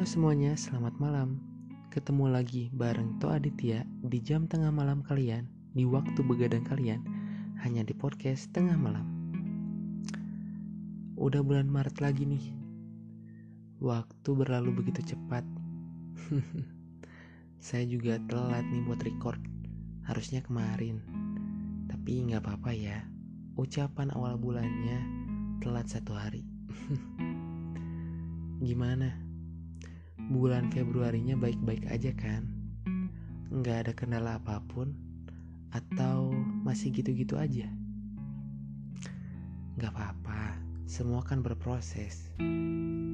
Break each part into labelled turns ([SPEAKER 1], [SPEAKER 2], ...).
[SPEAKER 1] Halo semuanya, selamat malam. Ketemu lagi bareng To Aditya di jam tengah malam kalian, di waktu begadang kalian, hanya di podcast tengah malam. Udah bulan Maret lagi nih. Waktu berlalu begitu cepat. Saya juga telat nih buat record. Harusnya kemarin. Tapi nggak apa-apa ya. Ucapan awal bulannya telat satu hari. Gimana? Bulan Februarinya baik-baik aja kan? Nggak ada kendala apa pun? Atau masih gitu-gitu aja? Nggak apa-apa, semua kan berproses,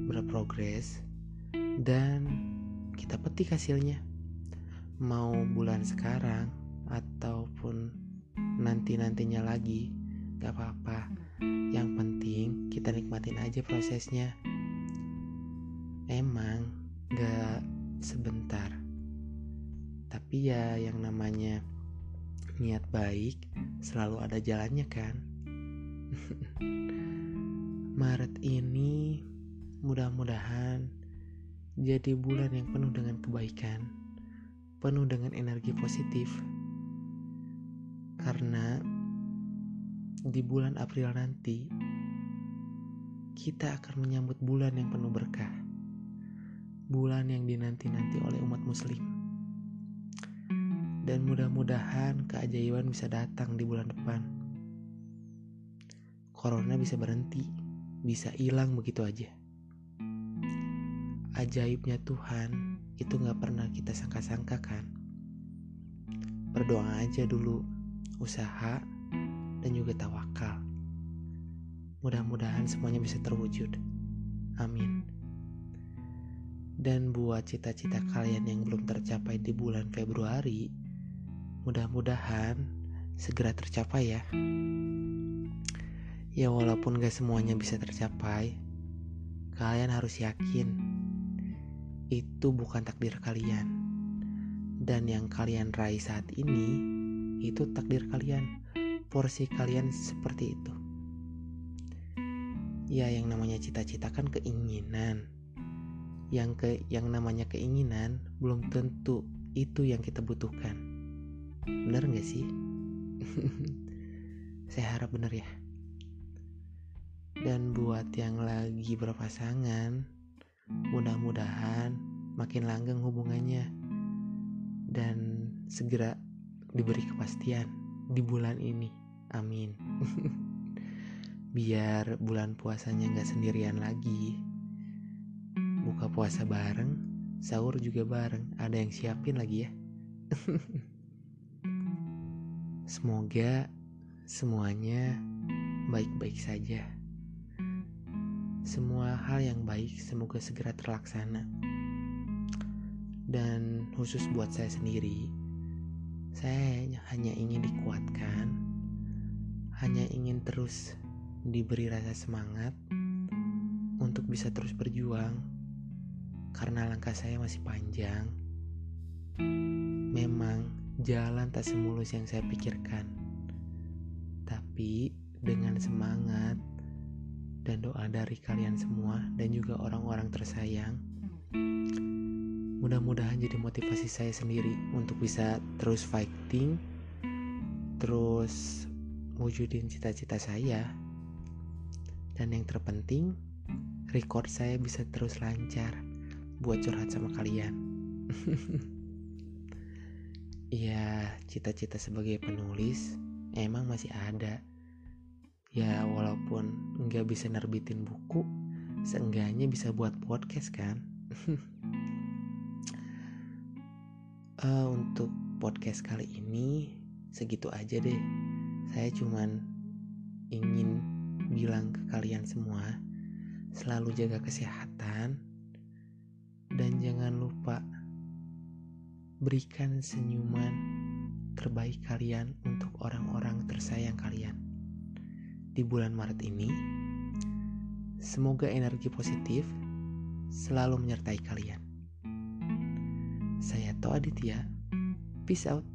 [SPEAKER 1] berprogres, dan kita petik hasilnya. Mau bulan sekarang ataupun nanti-nantinya lagi, nggak apa-apa. Yang penting kita nikmatin aja prosesnya. Emang gak sebentar. Tapi ya yang namanya niat baik selalu ada jalannya kan? Maret ini mudah-mudahan jadi bulan yang penuh dengan kebaikan penuh dengan energi positif. Karena di bulan April nanti kita akan menyambut bulan yang penuh berkah bulan yang dinanti-nanti oleh umat muslim. Dan mudah-mudahan keajaiban bisa datang di bulan depan. Corona bisa berhenti, bisa hilang begitu aja. Ajaibnya Tuhan itu gak pernah kita sangka-sangka kan. Berdoa aja dulu, usaha, dan juga tawakal. Mudah-mudahan semuanya bisa terwujud. Amin. Dan buat cita-cita kalian yang belum tercapai di bulan Februari, mudah-mudahan segera tercapai ya. Ya walaupun gak semuanya bisa tercapai, kalian harus yakin itu bukan takdir kalian. Dan yang kalian raih saat ini, itu takdir kalian. Porsi kalian seperti itu. Ya yang namanya cita-cita kan keinginan yang ke yang namanya keinginan belum tentu itu yang kita butuhkan. Bener gak sih? Saya harap bener ya. Dan buat yang lagi berpasangan, mudah-mudahan makin langgeng hubungannya dan segera diberi kepastian di bulan ini. Amin. Biar bulan puasanya nggak sendirian lagi buka puasa bareng, sahur juga bareng. Ada yang siapin lagi ya. Semoga semuanya baik-baik saja. Semua hal yang baik semoga segera terlaksana. Dan khusus buat saya sendiri, saya hanya ingin dikuatkan, hanya ingin terus diberi rasa semangat untuk bisa terus berjuang karena langkah saya masih panjang. Memang jalan tak semulus yang saya pikirkan. Tapi dengan semangat dan doa dari kalian semua dan juga orang-orang tersayang, mudah-mudahan jadi motivasi saya sendiri untuk bisa terus fighting, terus wujudin cita-cita saya. Dan yang terpenting, record saya bisa terus lancar buat curhat sama kalian. ya, cita-cita sebagai penulis emang masih ada. Ya, walaupun nggak bisa nerbitin buku, seenggaknya bisa buat podcast kan. uh, untuk podcast kali ini segitu aja deh. Saya cuman ingin bilang ke kalian semua, selalu jaga kesehatan, jangan lupa berikan senyuman terbaik kalian untuk orang-orang tersayang kalian. Di bulan Maret ini, semoga energi positif selalu menyertai kalian. Saya Toa Aditya, peace out.